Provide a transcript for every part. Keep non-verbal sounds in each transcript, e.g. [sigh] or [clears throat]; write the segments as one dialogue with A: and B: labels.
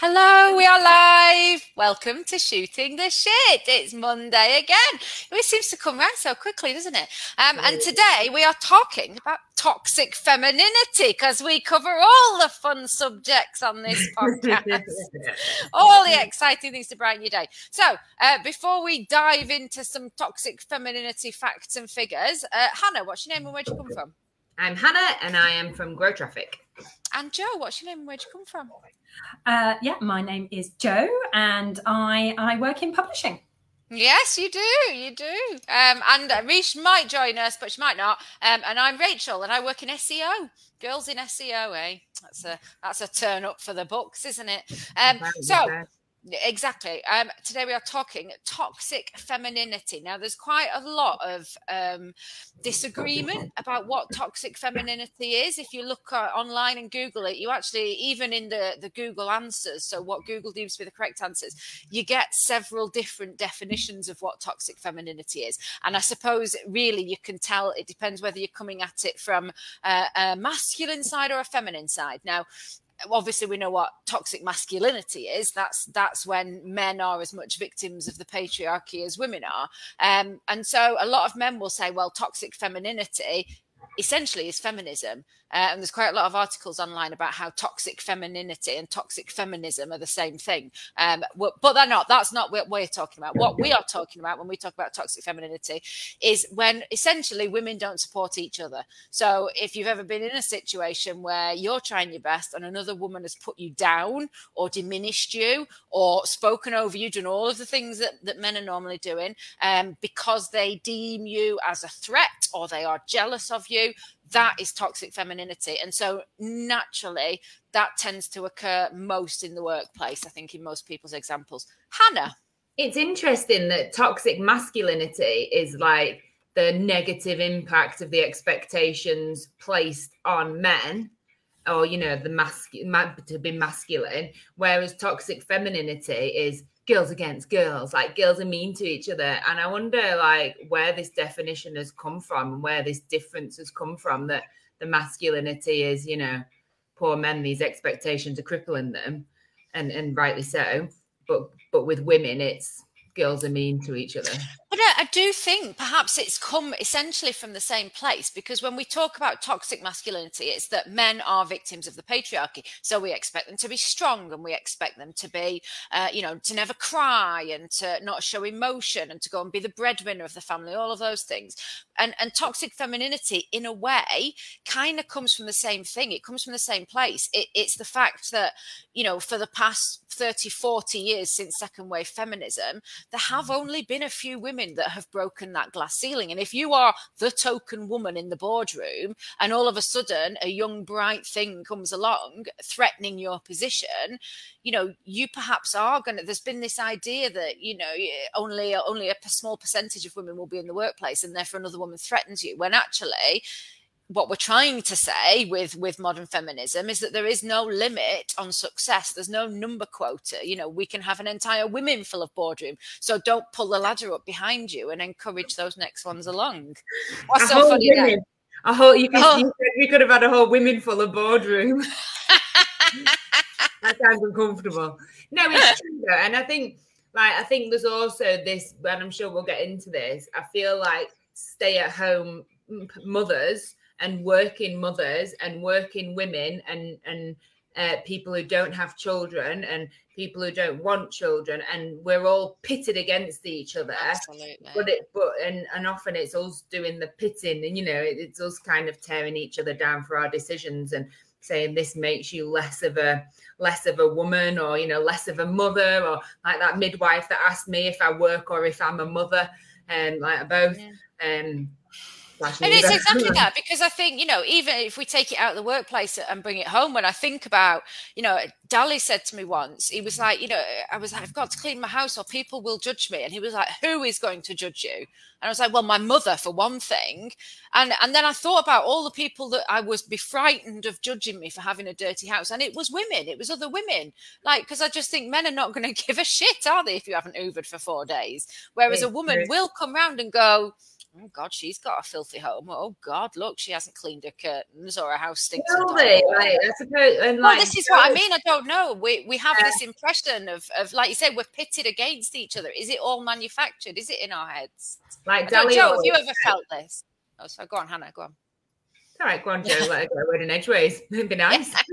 A: Hello, we are live. Welcome to Shooting the Shit. It's Monday again. It seems to come round so quickly, doesn't it? Um, and today we are talking about toxic femininity because we cover all the fun subjects on this [laughs] podcast, all the exciting things to brighten your day. So, uh, before we dive into some toxic femininity facts and figures, uh, Hannah, what's your name and where'd you come from?
B: I'm Hannah and I am from Grow Traffic.
A: And Joe, what's your name and where'd you come from?
C: Uh, yeah, my name is Joe, and I I work in publishing.
A: Yes, you do. You do. Um, and uh, might join us, but she might not. Um, and I'm Rachel, and I work in SEO. Girls in SEO, eh? That's a that's a turn up for the books, isn't it? Um, so Exactly. Um, today we are talking toxic femininity. Now, there's quite a lot of um, disagreement about what toxic femininity is. If you look uh, online and Google it, you actually, even in the, the Google answers, so what Google deems to be the correct answers, you get several different definitions of what toxic femininity is. And I suppose really you can tell it depends whether you're coming at it from uh, a masculine side or a feminine side. Now, obviously we know what toxic masculinity is. That's that's when men are as much victims of the patriarchy as women are. Um, and so a lot of men will say well toxic femininity essentially is feminism uh, and there's quite a lot of articles online about how toxic femininity and toxic feminism are the same thing. Um, but they're not. That's not what we're talking about. What we are talking about when we talk about toxic femininity is when essentially women don't support each other. So if you've ever been in a situation where you're trying your best and another woman has put you down or diminished you or spoken over you, done all of the things that, that men are normally doing um, because they deem you as a threat or they are jealous of you, that is toxic femininity. And so naturally, that tends to occur most in the workplace, I think, in most people's examples. Hannah.
B: It's interesting that toxic masculinity is like the negative impact of the expectations placed on men or you know the masculine to be masculine whereas toxic femininity is girls against girls like girls are mean to each other. And i wonder like where this definition has come from and where this difference has come from that the masculinity is you know poor men these expectations are crippling them and and rightly so. But but with women it's girls are mean to each other
A: but I, do think perhaps it's come essentially from the same place because when we talk about toxic masculinity, it's that men are victims of the patriarchy. So we expect them to be strong and we expect them to be, uh, you know, to never cry and to not show emotion and to go and be the breadwinner of the family, all of those things. And, and toxic femininity, in a way, kind of comes from the same thing. It comes from the same place. It, it's the fact that, you know, for the past 30, 40 years since second wave feminism, there have only been a few women that have broken that glass ceiling. And if you are the token woman in the boardroom and all of a sudden a young, bright thing comes along threatening your position, you know, you perhaps are going to, there's been this idea that, you know, only, only a small percentage of women will be in the workplace and therefore another woman threatens you when actually, what we're trying to say with with modern feminism is that there is no limit on success. There's no number quota. You know we can have an entire women full of boardroom. So don't pull the ladder up behind you and encourage those next ones along.
B: What's a so funny women, a whole you could, oh. you could, we could have had a whole women full of boardroom. [laughs] That sounds uncomfortable. No it's [laughs] true though. and i think like i think there's also this and i'm sure we'll get into this i feel like stay at home mothers and working mothers and working women and and uh, people who don't have children and people who don't want children and we're all pitted against each other
A: Absolutely.
B: but it but and and often it's us doing the pitting and you know it, it's us kind of tearing each other down for our decisions and saying this makes you less of a less of a woman or you know less of a mother or like that midwife that asked me if i work or if i'm a mother and like both yeah. um
A: and it's exactly that because I think, you know, even if we take it out of the workplace and bring it home, when I think about, you know, Dali said to me once, he was like, you know, I was like, I've got to clean my house or people will judge me. And he was like, who is going to judge you? And I was like, well, my mother for one thing. And and then I thought about all the people that I was be frightened of judging me for having a dirty house. And it was women, it was other women. Like, because I just think men are not going [laughs] to give a shit, are they, if you haven't hoovered for four days? Whereas a woman will come round and go, oh God, she's got a filthy home. Oh God, look, she hasn't cleaned her curtains or her house stinks.
B: Like, I suppose, and
A: well,
B: like,
A: this is what I mean. I don't know. We we have this impression of of like you said, we're pitted against each other. Is it all manufactured? Is it in our heads?
B: Like
A: I don't-
B: Dali
A: Joe, have you ever felt this? Oh, so go on, Hannah. Go on.
B: All right, go on, Joe. Let her go. We're in edgeways. It'd [laughs] be nice. [laughs]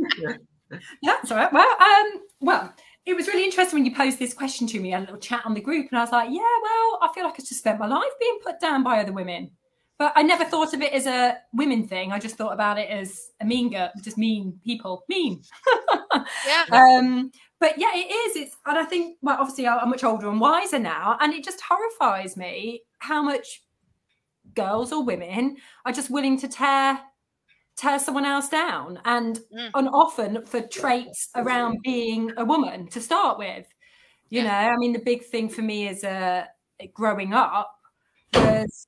C: Yeah, that's all right. Well, um, well, it was really interesting when you posed this question to me, a little chat on the group, and I was like, yeah, well, I feel like I just spent my life being put down by other women. But I never thought of it as a women thing. I just thought about it as a mean girl, just mean people, mean. [laughs]
A: Yeah. [laughs]
C: um, but yeah, it is. It's, and I think, well, obviously, I'm much older and wiser now, and it just horrifies me how much girls or women are just willing to tear tear someone else down and
A: Mm.
C: and often for traits around being a woman to start with. You
A: Yeah.
C: know i mean the big thing for me is a growing up was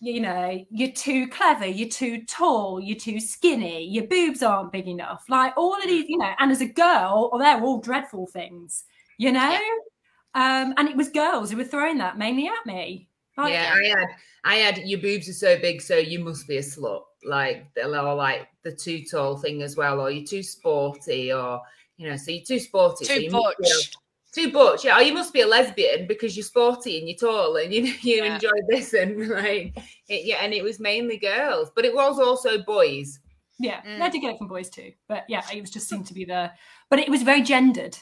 C: you know you're too clever you're too tall you're too skinny your boobs aren't big enough. Like all of these you know and as a girl oh, they're all dreadful things you know? Um and it was girls who were throwing that mainly at me Like,
B: yeah, I had, I had. Your boobs are so big, so you must be a slut. Like, they're all like the too tall thing as well, or you're too sporty, or you know, so you're too sporty. so
A: Too
B: be a- too butch, yeah. Or you must be a lesbian because you're sporty and you're tall and you [laughs] you
A: Yeah.
B: enjoy this [laughs] and like it, yeah. And it was mainly girls, but it was also boys.
C: yeah
A: Mm.
C: i did get it from boys too but yeah it was just seemed to be the but it was very gendered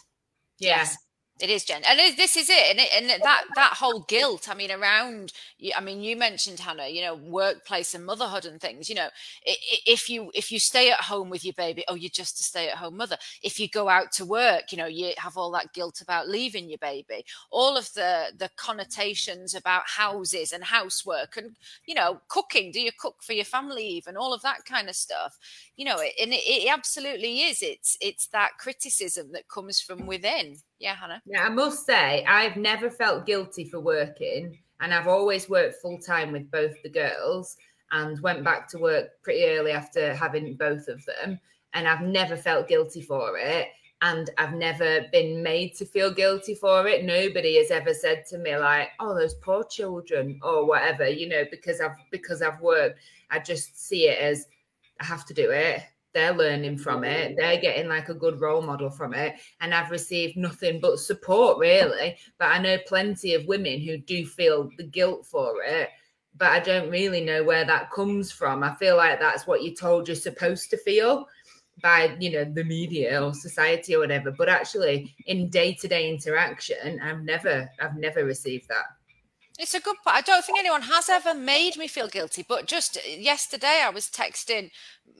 B: Yeah,
A: Yes. It is Jen, and this is it, and, it, and that that whole guilt. I mean, around. I mean, you mentioned Hannah. You know, workplace and motherhood and things. You know, if you if you stay at home with your baby, oh, you're just a stay at home mother. If you go out to work, you know, you have all that guilt about leaving your baby. All of the the connotations about houses and housework, and you know, cooking. Do you cook for your family? Even all of that kind of stuff. You know, and it, it absolutely is. It's it's that criticism that comes from within. Yeah, Hannah.
B: Yeah, I must say, I've never felt guilty for working, and I've always worked full time with both the girls and went back to work pretty early after having both of them. And I've never felt guilty for it. And I've never been made to feel guilty for it. Nobody has ever said to me, like, oh, those poor children or whatever, you know, because I've because I've worked. I just see it as I have to do it. They're learning from it. They're getting like a good role model from it and I've received nothing but support, really. But I know plenty of women who do feel the guilt for it, but I don't really know where that comes from. I feel like that's what you're told you're supposed to feel by you know the media or society or whatever but actually in day-to-day interaction i've never i've never received that
A: It's a good point. I don't think anyone has ever made me feel guilty, but just uh, yesterday I was texting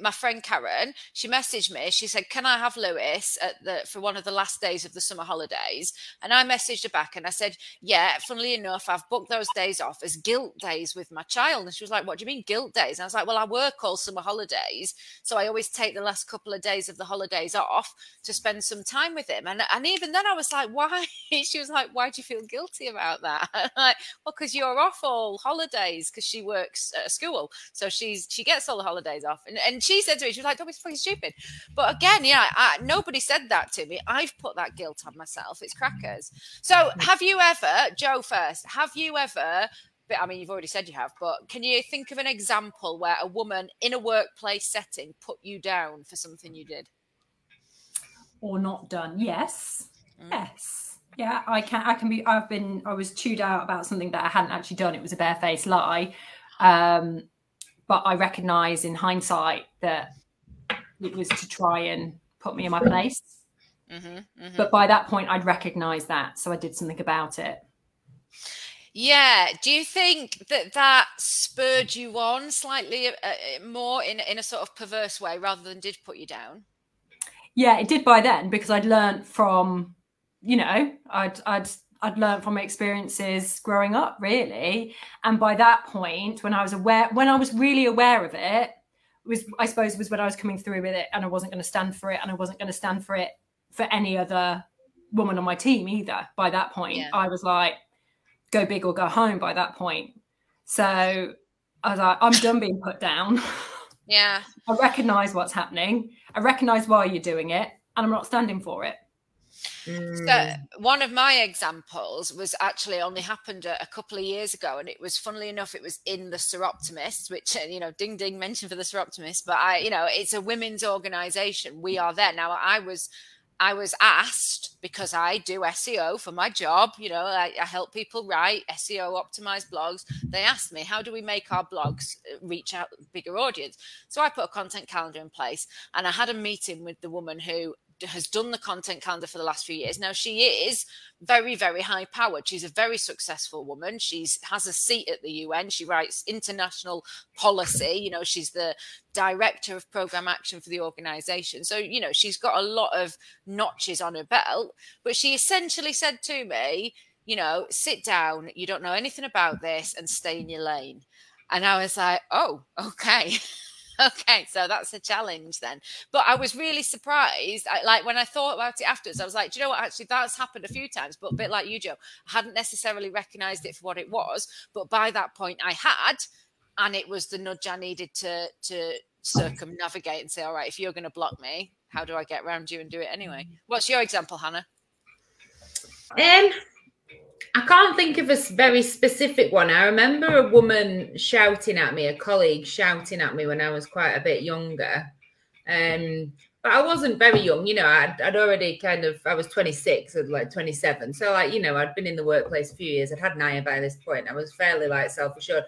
A: my friend Karen. She messaged me. She said, "Can I have Lewis at the for one of the last days of the summer holidays?" And I messaged her back and I said, "Yeah, funnily enough, I've booked those days off as guilt days with my child." And she was like, "What do you mean guilt days?" And I was like, "Well, I work all summer holidays, so I always take the last couple of days of the holidays off to spend some time with him." And and even then I was like, "Why?" [laughs] She was like, "Why do you feel guilty about that?" [laughs] Like, well, because you're off all holidays because she works at a school, so she's she gets all the holidays off. And, and she said to me, she was like, "Don't be fucking stupid." But again, yeah, I, nobody said that to me. I've put that guilt on myself. It's crackers. So, have you ever, Joe? First, have you ever? But I mean, you've already said you have, but can you think of an example where a woman in a workplace setting put you down for something you did?
C: or not done yes
A: Mm.
C: yes yeah i can i can be i've been i was chewed out about something that i hadn't actually done it was a barefaced lie um but i recognize in hindsight that it was to try and put me in my place
A: Mm-hmm, mm-hmm.
C: but by that point i'd recognized that so i did something about it
A: Yeah. Do you think that that spurred you on slightly uh, uh, more in in a sort of perverse way rather than did put you down?
C: yeah it did by then because i'd learned from you know i'd i'd i'd learned from my experiences growing up really and by that point when i was aware when i was really aware of it was i suppose was when i was coming through with it and i wasn't going to stand for it and i wasn't going to stand for it for any other woman on my team either by that point
A: Yeah.
C: i was like go big or go home by that point so i was like i'm done being put down
A: Yeah. [laughs]
C: I recognize what's happening. I recognize why you're doing it, and I'm not standing for it.
A: Mm. So one of my examples was actually only happened a, a, couple of years ago, and it was funnily enough, it was in the Soroptimists, which uh, you know, ding ding mention for the Soroptimists, but I, you know, it's a women's organisation. We are there now. I was I was asked because I do SEO for my job. You know, I, I, help people write SEO optimized blogs. They asked me, how do we make our blogs uh, reach out bigger audience? So I put a content calendar in place and I had a meeting with the woman who has done the content calendar for the last few years. Now she is very, very high powered. She's a very successful woman. She's has a seat at the UN. She writes international policy. You know, she's the director of program action for the organization. So, you know, she's got a lot of notches on her belt. But she essentially said to me, you know, sit down, you don't know anything about this, and stay in your lane. And I was like, oh, okay. [laughs] okay, so that's a challenge then. But I was really surprised. I, like when I thought about it afterwards, I was like, do you know what? Actually, that's happened a few times, but a bit like you, Joe, I hadn't necessarily recognized it for what it was. But by that point, I had, and it was the nudge I needed to to circumnavigate and say, all right, if you're going to block me, how do I get around you and do it anyway? What's your example, Hannah?
B: Um, I can't think of a very specific one. I remember a woman shouting at me, a colleague shouting at me when I was quite a bit younger. Um, but I wasn't very young, you know, I'd, I'd already kind of, I was 26 or like 27. So, like, you know, I'd been in the workplace a few years. I'd had Naya by this point. I was fairly like self assured.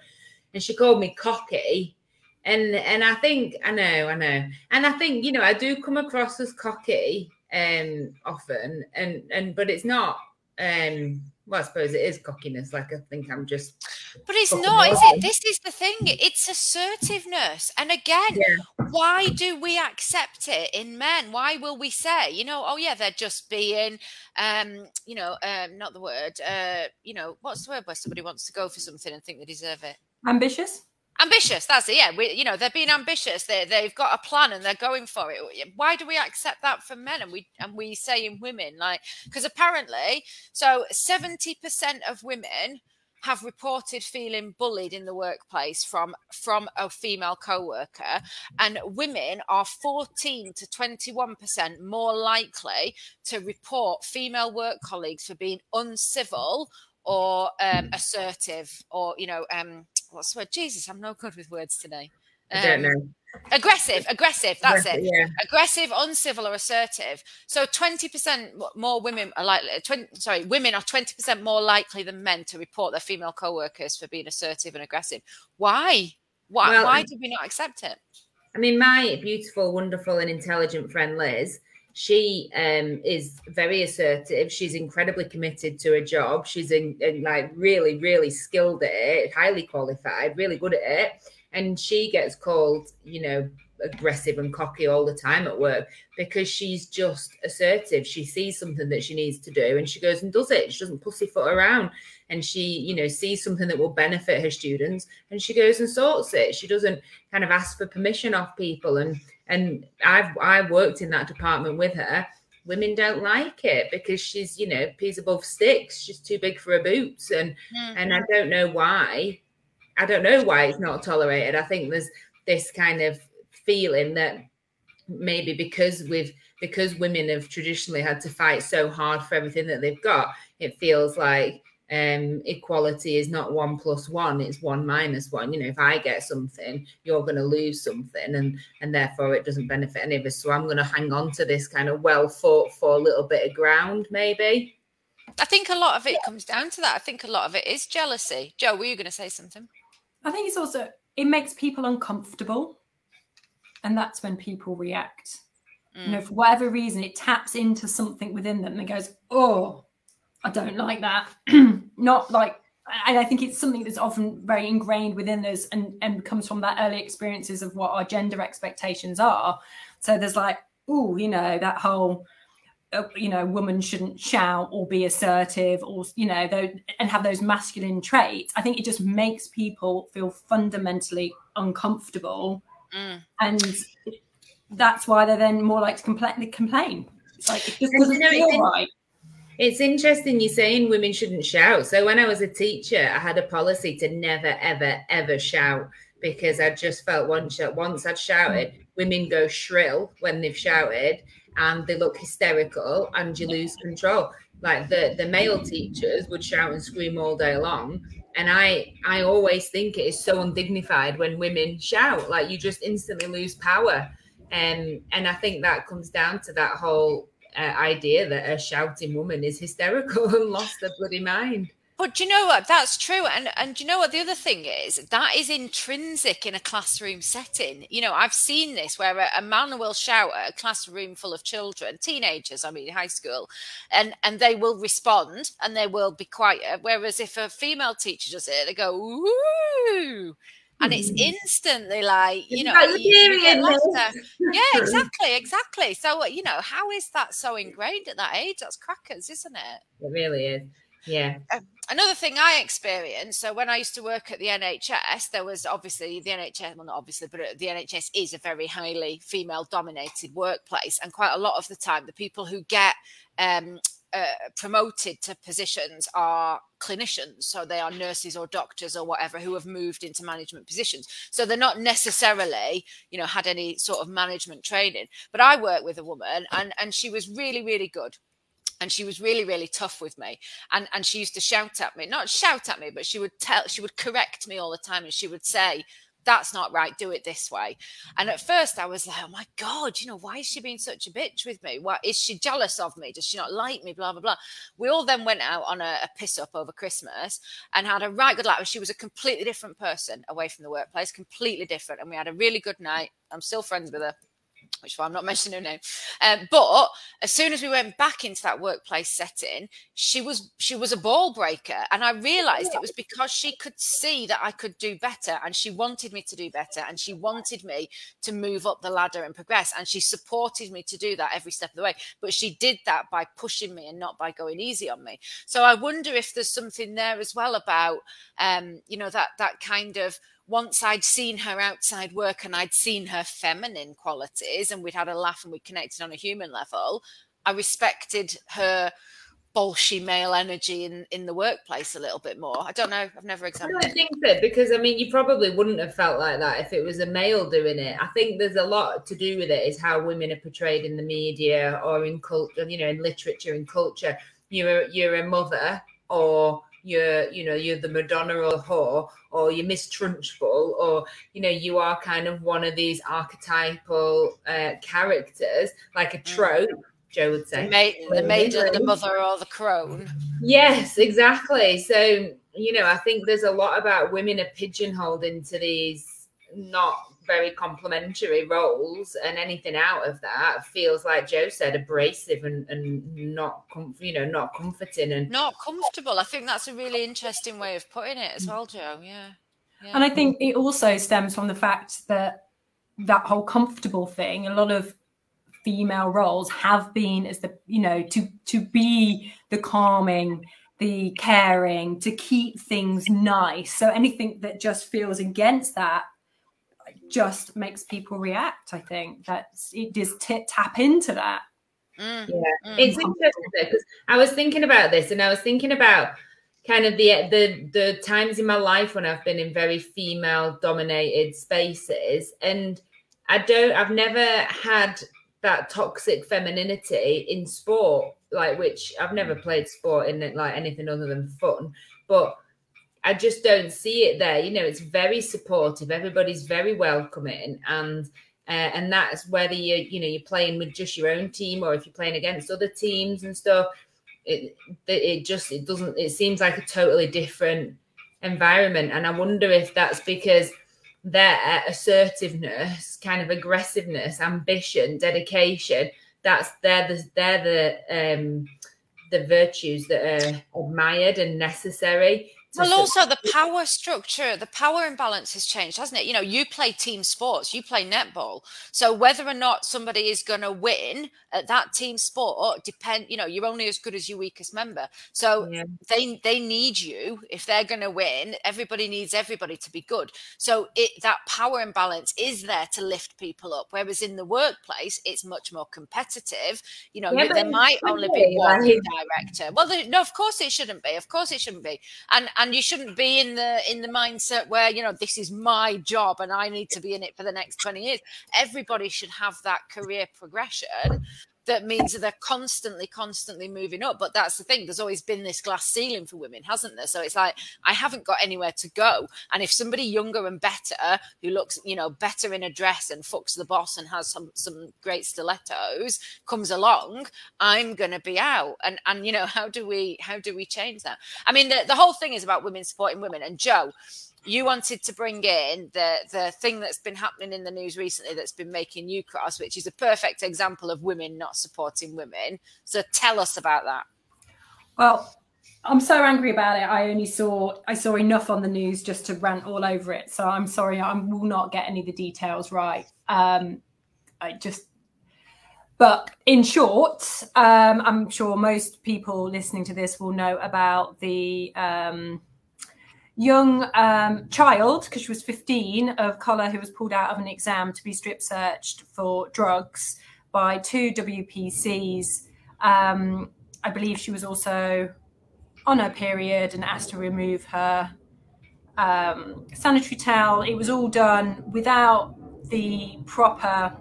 B: And she called me cocky. And and I think I know, I know. And I think, you know, I do come across as cocky um often and and but it's not um well, I suppose it is cockiness. Like I think I'm just.
A: But it's not, is it? This is the thing. It's assertiveness. And again, yeah. why do we accept it in men? Why will we say, you know, oh yeah, they're just being, um, you know, um, not the word, uh, you know, what's the word where somebody wants to go for something and think they deserve it?
C: Ambitious
A: ambitious that's it yeah we, you know they're being ambitious they, they've got a plan and they're going for it. Why do we accept that for men and we and we say in women like because apparently so 70% of women have reported feeling bullied in the workplace from from a female co-worker and women are 14 to 21% more likely to report female work colleagues for being uncivil or um, assertive or you know um, what's the word? Jesus, I'm no good with words today.
B: Um, I don't um, know.
A: Aggressive, aggressive. That's it. Yeah. Aggressive, uncivil, or assertive. So, twenty percent more women are likely. 20, sorry, women are twenty percent more likely than men to report their female co-workers for being assertive and aggressive. Why? Why? Well, why did we not accept it?
B: I mean, my beautiful, wonderful, and intelligent friend Liz she um, is very assertive. She's incredibly committed to a job. She's in, in, like really, really skilled at it, highly qualified, really good at it. And she gets called, you know, aggressive and cocky all the time at work because she's just assertive. She sees something that she needs to do and she goes and does it. She doesn't pussyfoot around and she, you know, sees something that will benefit her students and she goes and sorts it. She doesn't kind of ask for permission off people and and I've I worked in that department with her. Women don't like it because she's, you know, peas above sticks. She's too big for her boots, and mm-hmm. and I don't know why. I don't know why it's not tolerated. I think there's this kind of feeling that maybe because we've because women have traditionally had to fight so hard for everything that they've got, it feels like um, equality is not one plus one; it's one minus one. You know, if I get something, you're going to lose something, and and therefore it doesn't benefit any of us. So I'm going to hang on to this kind of well fought for a little bit of ground, maybe.
A: I think a lot of it comes down to that. I think a lot of it is jealousy. Joe, were you going to say something?
C: I think it's also it makes people uncomfortable, and that's when people react. Mm. You know, for whatever reason, it taps into something within them and goes, "Oh, I don't like that. [clears throat] Not like, and I think it's something that's often very ingrained within us and, and comes from that early experiences of what our gender expectations are. So there's like, oh, you know, that whole, uh, you know, woman shouldn't shout or be assertive or, you know, and have those masculine traits. I think it just makes people feel fundamentally uncomfortable. Mm. And that's why they're then more like to complain. complain. It's like, it just doesn't feel right.
B: It's interesting you're saying women shouldn't shout. So when I was a teacher, I had a policy to never, ever, ever shout because I just felt once once I'd shouted, women go shrill when they've shouted, and they look hysterical and you lose control. Like the the male teachers would shout and scream all day long, and I I always think it is so undignified when women shout. Like you just instantly lose power, um, and I think that comes down to that whole uh, idea that a shouting woman is hysterical [laughs] and lost their bloody mind.
A: But do you know what? That's true. And and do you know what the other thing is? That is intrinsic in a classroom setting. You know, I've seen this where a, a, man will shout at a classroom full of children, teenagers, I mean high school, and and they will respond and they will be quiet. Whereas if a female teacher does it, they go, ooh. And it's mm-hmm. instantly like, you know, you, you yeah, [laughs] exactly, exactly. So, you know, how is that so ingrained at that age? That's crackers, isn't it?
B: It really is. Yeah.
A: Um, another thing I experienced. So when I used to work at the NHS, there was obviously the NHS. Well, not obviously, but the NHS is a very highly female-dominated workplace, and quite a lot of the time, the people who get um, uh, promoted to positions are clinicians. So they are nurses or doctors or whatever who have moved into management positions. So they're not necessarily you know had any sort of management training. But i work with a woman and and she was really really good. And she was really really tough with me. And and she used to shout at me not shout at me but she would tell she would correct me all the time and she would say that's not right do it this way. And at first i was like oh my god you know why is she being such a bitch with me? Why is she jealous of me? Does she not like me? Blah blah blah. We all then went out on a, a piss up over christmas and had a right good laugh she was a completely different person away from the workplace completely different. And we had a really good night. I'm still friends with her which I'm not [laughs] mentioning her name. Um, but as soon as we went back into that workplace setting, she was she was a ball breaker, and I realised it was because she could see that I could do better, and she wanted me to do better, and she wanted me to move up the ladder and progress, and she supported me to do that every step of the way. But she did that by pushing me and not by going easy on me. So I wonder if there's something there as well about, um, you know, that that kind of once I'd seen her outside work and I'd seen her feminine qualities and we'd had a laugh and we connected on a human level, I respected her bolshy male energy in in the workplace a little bit more. I don't know. I've never examined.
B: I think so because I mean, you probably wouldn't have felt like that if it was a male doing it. I think there's a lot to do with it. Is how women are portrayed in the media or in culture, you know, in literature and culture. You're you're a mother or you're you know you're the madonna or whore or you're miss trunchbull or you know you are kind of one of these archetypal uh, characters like a mm. trope joe would say.
A: The, maid, the maiden the mother or the crone.
B: Yes exactly. So you know i think there's a lot about women are pigeonholed into these not very complimentary roles, and anything out of that feels like Joe said, abrasive and, and not, com- you know, not comforting and
A: not comfortable. I think that's a really interesting way of putting it as well, Joe. Yeah.
C: yeah. And I think it also stems from the fact that that whole comfortable thing, a lot of female roles have been as the, you know, to to be the calming the caring, to keep things nice. So anything that just feels against that just makes people react. I think that it does t- tap into that.
B: Mm. Yeah, mm. it's interesting because I was thinking about this, and I was thinking about kind of the the the times in my life when I've been in very female dominated spaces, and I don't, I've never had that toxic femininity in sport, like which I've never played sport in like anything other than fun, but I just don't see it there. You know, it's very supportive. Everybody's very welcoming, and uh, and that's whether you you know you're playing with just your own team or if you're playing against other teams and stuff. It it just it doesn't. It seems like a totally different environment, and I wonder if that's because their assertiveness, kind of aggressiveness, ambition, dedication. That's they're the they're the um the virtues that are admired and necessary
A: well, also the power structure, the power imbalance has changed, hasn't it? You know, you play team sports, you play netball. So whether or not somebody is going to win at that team sport depend. You know, you're only as good as your weakest member. So yeah. they they need you if they're going to win. Everybody needs everybody to be good. So it that power imbalance is there to lift people up. Whereas in the workplace, it's much more competitive. You know, yeah, there might only be one director. Well, no, of course it shouldn't be. Of course it shouldn't be. And and you shouldn't be in the in the mindset where you know this is my job and I need to be in it for the next 20 years. Everybody should have that career progression, that means that they're constantly, constantly moving up. But that's the thing. There's always been this glass ceiling for women, hasn't there? So it's like I haven't got anywhere to go. And if somebody younger and better, who looks, you know, better in a dress and fucks the boss and has some some great stilettos, comes along, I'm gonna be out. And and you know, how do we how do we change that? I mean, the, the whole thing is about women supporting women. And Joe, you wanted to bring in the the thing that's been happening in the news recently that's been making you cross, which is a perfect example of women not supporting women. So tell us about that.
C: Well, I'm so angry about it. I only saw I saw enough on the news just to rant all over it. So I'm sorry, I will not get any of the details right. Um, I just, but in short, um, I'm sure most people listening to this will know about the um, young um, child, because she was 15, of colour who was pulled out of an exam to be strip searched for drugs by two WPCs. Um, I believe she was also on her period and asked to remove her um, sanitary towel. It was all done without the proper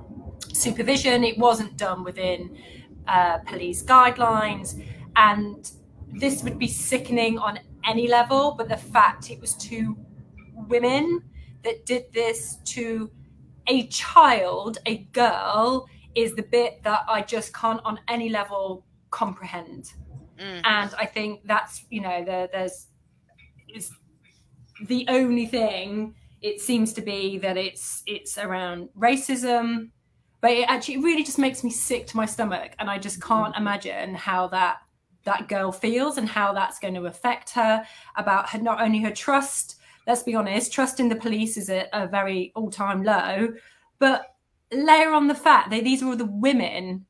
C: supervision. It wasn't done within uh, police guidelines. And this would be sickening on any level, but the fact it was two women that did this to a child, a girl, is the bit that I just can't on any level comprehend. Mm. And I think that's, you know, there, there's is the only thing it seems to be that it's it's around racism but it actually it really just makes me sick to my stomach and i just can't imagine how that that girl feels and how that's going to affect her about her not only her trust let's be honest trust in the police is at a very all-time low but layer on the fact that these are all the women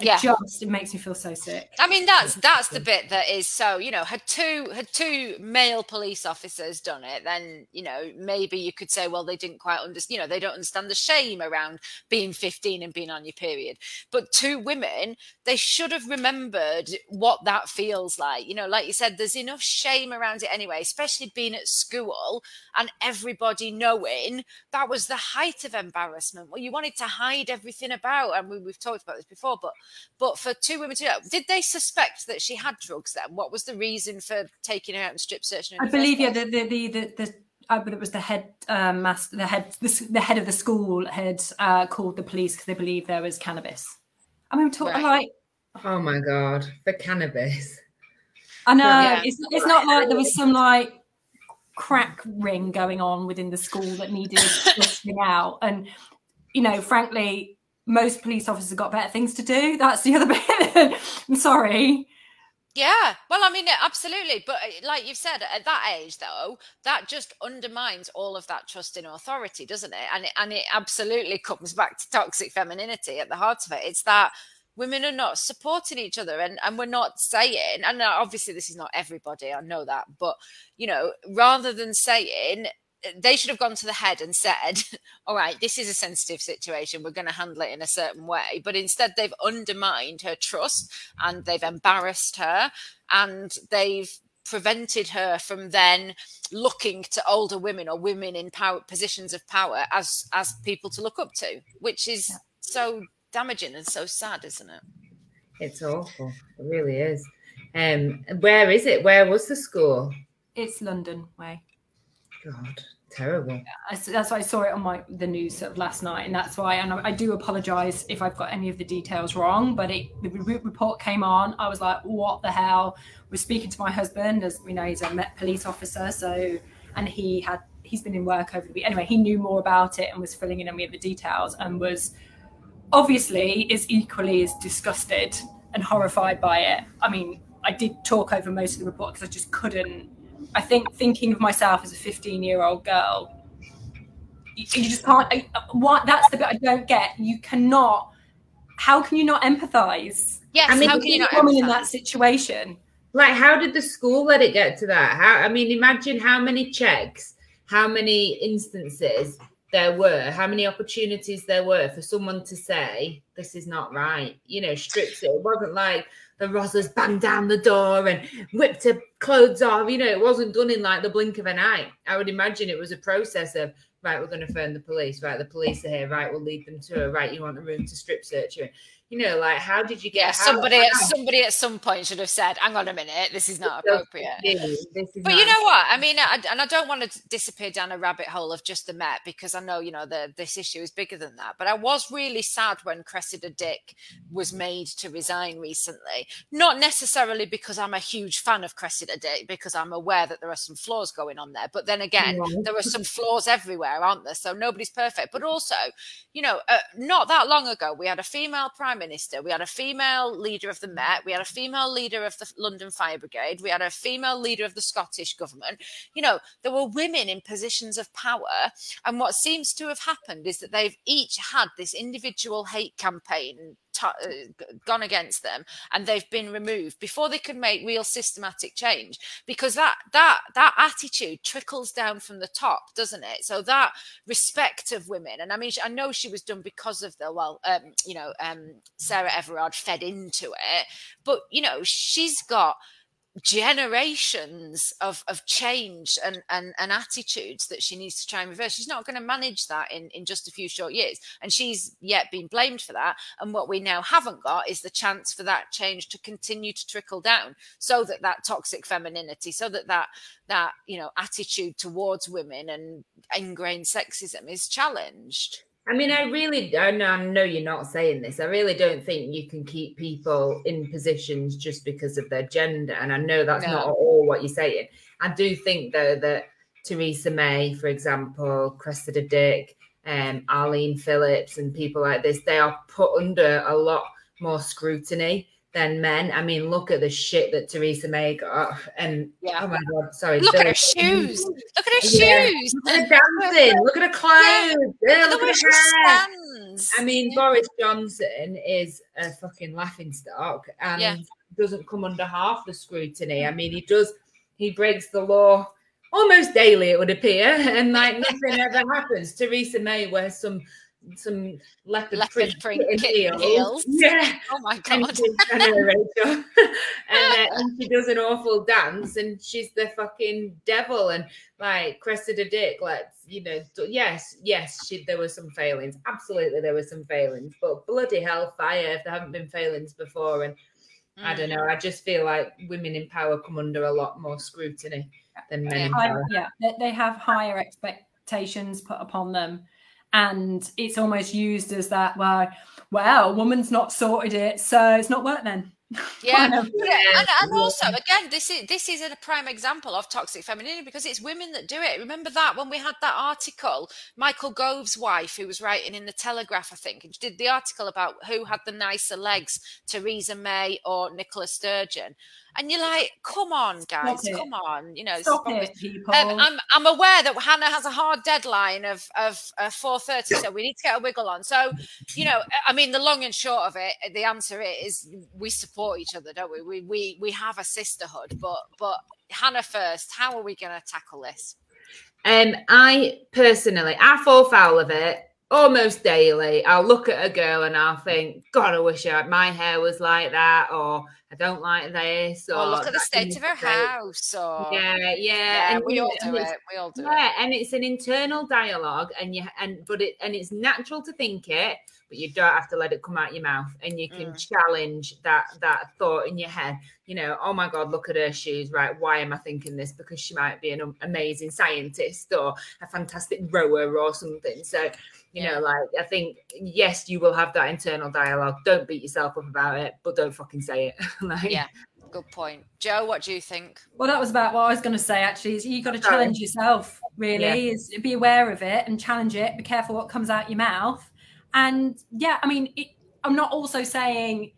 C: yeah. just it makes me feel so sick.
A: I mean that's that's the bit that is so you know had two had two male police officers done it then you know maybe you could say well they didn't quite understand you know they don't understand the shame around being 15 and being on your period. But two women they should have remembered what that feels like. You know like you said there's enough shame around it anyway especially being at school and everybody knowing that was the height of embarrassment. Well you wanted to hide everything about and we, we've talked about this before but but for two women to do did they suspect that she had drugs then? What was the reason for taking her out and strip searching?
C: I believe, yeah, the, the, the, the, the I believe it was the head um, master, the head, the, the, head of the school had uh, called the police because they believed there was cannabis. I mean, talk, right. like,
B: oh my god, for cannabis.
C: I know yeah. it's it's not like there was some like crack ring going on within the school that needed [laughs] flushing out, and you know, frankly, most police officers have got better things to do. That's the other [laughs] bit. I'm sorry.
A: Yeah, well, I mean, absolutely. But uh, like you've said, at that age, though, that just undermines all of that trust in authority, doesn't it? And it, and it absolutely comes back to toxic femininity at the heart of it. It's that women are not supporting each other and, and we're not saying, and obviously this is not everybody, I know that, but, you know, rather than saying, they should have gone to the head and said, [laughs] all right, this is a sensitive situation. We're going to handle it in a certain way. But instead, they've undermined her trust and they've embarrassed her and they've prevented her from then looking to older women or women in power positions of power as as people to look up to which is so damaging and so sad isn't it?
B: It's awful. It really is. Um where is it? Where was the school?
C: It's london way
B: God, terrible.
C: That's why I saw it on my the news of last night, and that's why. And I, do apologise if I've got any of the details wrong, but it, the report came on. I was like, "What the hell?" Was speaking to my husband, as we know, he's a Met police officer, so and he had he's been in work over the week. Anyway, he knew more about it and was filling in any of the details, and was obviously is equally as disgusted and horrified by it. I mean, I did talk over most of the report because I just couldn't I think thinking of myself as a 15 year old girl, you, you just can't. I, what that's the bit I don't get. You cannot. How can you not empathize?
A: Yes, I mean, how can you not
C: empathize? in that situation?
B: Like, how did the school let it get to that? How? I mean, imagine how many checks, how many instances there were, how many opportunities there were for someone to say this is not right. You know, strips it. It wasn't like the rozzers banged down the door and whipped her clothes off. You know, it wasn't done in like the blink of an eye. I would imagine it was a process of right, we're going to phone the police. Right, the police are here. Right, we'll lead them to her. Right, you want a room to strip search her. You know, like how did you get how,
A: somebody
B: how,
A: at somebody at some point should have said, "Hang on a minute, this is not appropriate."
B: This is
A: but you know what? I mean, I, and I don't want to disappear down a rabbit hole of just the Met because I know you know the, this issue is bigger than that. But I was really sad when Cressida Dick was made to resign recently. Not necessarily because I'm a huge fan of Cressida Dick, because I'm aware that there are some flaws going on there. But then again, yeah. there are some [laughs] flaws everywhere, aren't there? So nobody's perfect. But also, you know, uh, not that long ago, we had a female prime minister, we had a female leader of the Met, we had a female leader of the London Fire Brigade, we had a female leader of the Scottish government. You know, there were women in positions of power. And what seems to have happened is that they've each had this individual hate campaign t- uh, gone against them and they've been removed before they could make real systematic change because that that that attitude trickles down from the top doesn't it? So that respect of women and i mean i know she was done because of the well um, you know um, sarah everard fed into it but you know she's got generations of, of change and, and, and attitudes that she needs to try and reverse. She's not going to manage that in, in just a few short years. And she's yet been blamed for that. And what we now haven't got is the chance for that change to continue to trickle down so that that toxic femininity, so that that, that you know, attitude towards women and ingrained sexism is challenged.
B: I mean, I really, I know, I know you're not saying this. I really don't think you can keep people in positions just because of their gender. And I know that's no. not at all what you're saying. I do think, though, that Theresa May, for example, Cressida Dick, um, Arlene Phillips, and people like this, they are put under a lot more scrutiny than men. I mean, look at the shit that Theresa May got. And yeah. oh my god, sorry.
A: Look at her shoes. Look at her yeah. shoes.
B: Look at her dancing. Look at her clothes. Yeah. Look, look, at her hair. Stands. I mean, Boris Johnson is a fucking laughing stock and doesn't come under half the scrutiny. I mean, he mm-hmm. does he breaks the law almost daily, it would appear, [laughs] and like nothing ever [laughs] happens. Theresa May wears some some leopard, leopard print, print [laughs] heels. heels. Yeah.
A: Oh my [laughs] god.
B: And, [laughs] and, uh, and, she does an awful dance, and she's the fucking devil. And like Cressida Dick, let's you know, yes, yes, she, there were some failings. Absolutely, there were some failings. But bloody hell, fire if there haven't been failings before. And mm. I don't know. I just feel like women in power come under a lot more scrutiny than men.
C: Yeah, yeah. they have higher expectations put upon them and it's almost used as that well well woman's not sorted it so it's not work then
A: yeah, and, and, also again this is this is a prime example of toxic femininity because it's women that do it remember that when we had that article michael gove's wife who was writing in the telegraph i think and did the article about who had the nicer legs theresa may or nicola sturgeon and you're like, come on, guys, come on. You know,
C: Stop it, people.
A: Um, I'm, I'm aware that Hannah has a hard deadline of, of uh, 4.30, so we need to get a wiggle on. So, you know, I mean, the long and short of it, the answer is we support each other, don't we? We, we, we have a sisterhood, but, but Hannah first, how are we going to tackle this?
B: Um, I personally, I fall foul of it almost daily. I'll look at a girl and I'll think, God, I wish I, my hair was like that, or I don't like this. Or,
A: or look at the state of her house. Or
B: yeah, yeah,
A: yeah and we all do it. We all do
B: yeah, it. and it's an internal dialogue, and you and but it and it's natural to think it, but you don't have to let it come out your mouth, and you can mm. challenge that that thought in your head. You know, oh my God, look at her shoes. Right, why am I thinking this? Because she might be an amazing scientist or a fantastic rower or something. So you yeah. know, like I think yes, you will have that internal dialogue. Don't beat yourself up about it, but don't fucking say it. [laughs]
A: like, yeah, good point. Joe, what do you think?
C: Well, that was about what I was going to say. Actually, is you got to challenge yourself. Really, yeah. is be aware of it and challenge it. Be careful what comes out your mouth. And yeah, I mean, it, I'm not also saying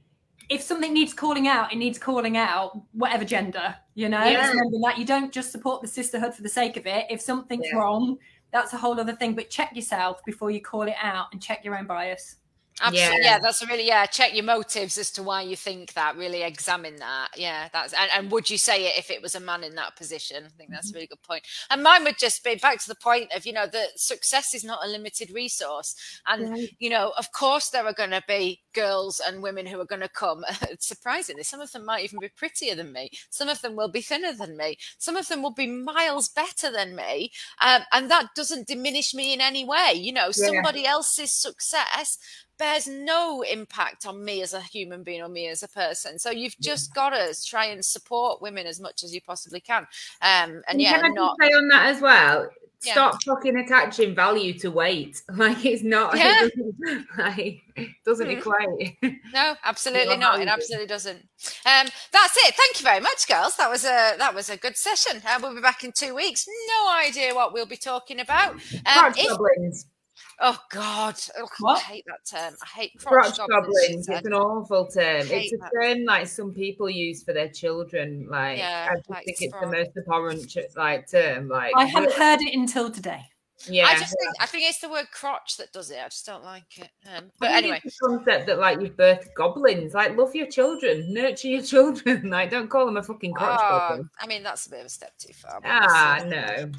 C: if something needs calling out, it needs calling out, whatever gender, you know. Yeah. Remember that you don't just support the sisterhood for the sake of it. If something's yeah. wrong, that's a whole other thing. But check yourself before you call it out and check your own bias.
A: Absolutely. Yeah. yeah, that's a really yeah. Check your motives as to why you think that. Really examine that. Yeah, that's and, and would you say it if it was a man in that position? I think that's mm-hmm. a really good point. And mine would just be back to the point of you know that success is not a limited resource, and right. you know of course there are going to be girls and women who are going to come. [laughs] Surprisingly, some of them might even be prettier than me. Some of them will be thinner than me. Some of them will be miles better than me. Um, and that doesn't diminish me in any way. You know,
B: Yeah.
A: somebody else's success bears no impact on me as a human being or me as a person. So you've just got to try and support women as much as you possibly can. Um, and
B: And
A: yeah,
B: can I
A: not
B: say on that as well?
A: Yeah.
B: Stop fucking attaching value to weight. [laughs] Like it's not.
A: Yeah.
B: It doesn't, [laughs] like it doesn't equate. [laughs]
A: No, absolutely not. It absolutely doesn't. Um, that's it. Thank you very much, girls. That was a that was a good session. Uh, we'll be back in two weeks. No idea what we'll be talking about. Um,
B: Crotch
A: if,
B: goblins.
A: Oh God, Ugh, I hate that term. I hate crotch,
B: Crotch
A: goblins.
B: goblins. It's an awful term. It's a
A: that.
B: term like some people use for their children. Like
A: Yeah,
B: I just
A: like
B: think it's the most abhorrent like term. Like
C: I haven't heard it until today.
B: Yeah.
A: I just think I think it's the word crotch that does it. I just don't like it. Um,
B: I
A: but anyway,
B: the concept that like you've birthed goblins. Like love your children, [laughs] nurture your children. Like don't call them a fucking crotch
A: oh,
B: goblin.
A: I mean that's a bit of a step too far.
B: Ah no.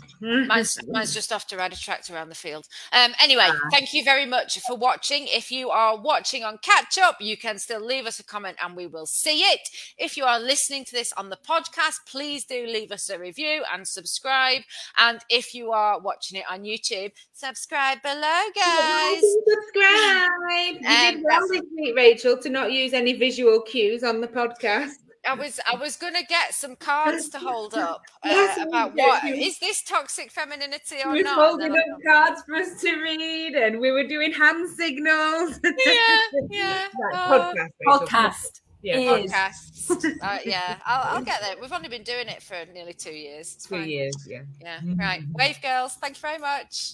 A: Mine's, mine's [laughs] just off to ride a tractor around the field. Um, anyway,
B: Ah.
A: thank you very much for watching. If you are watching on catch up, you can still leave us a comment and we will see it. If you are listening to this on the podcast, please do leave us a review and subscribe. And if you are watching it on YouTube, subscribe below, guys.
B: Subscribe. You
A: Um,
B: did well this week, Rachel, to not use any visual cues on the podcast.
A: I was I was gonna get some cards to hold up [laughs] uh,
B: Yes,
A: about
B: yes,
A: what
B: you-
A: is this toxic femininity or
B: We were
A: not?
B: Holding up cards for us to read, and we were doing hand signals.
A: Yeah, [laughs] yeah.
B: Right,
A: oh.
B: podcast. Rachel.
C: Podcast.
B: Yeah,
C: is-
A: podcasts. [laughs] Uh, yeah, I'll, I'll get there. We've only been doing it for nearly two years. It's
B: two
A: fine.
B: years. Yeah.
A: Yeah, right. Wave girls, thank you very much.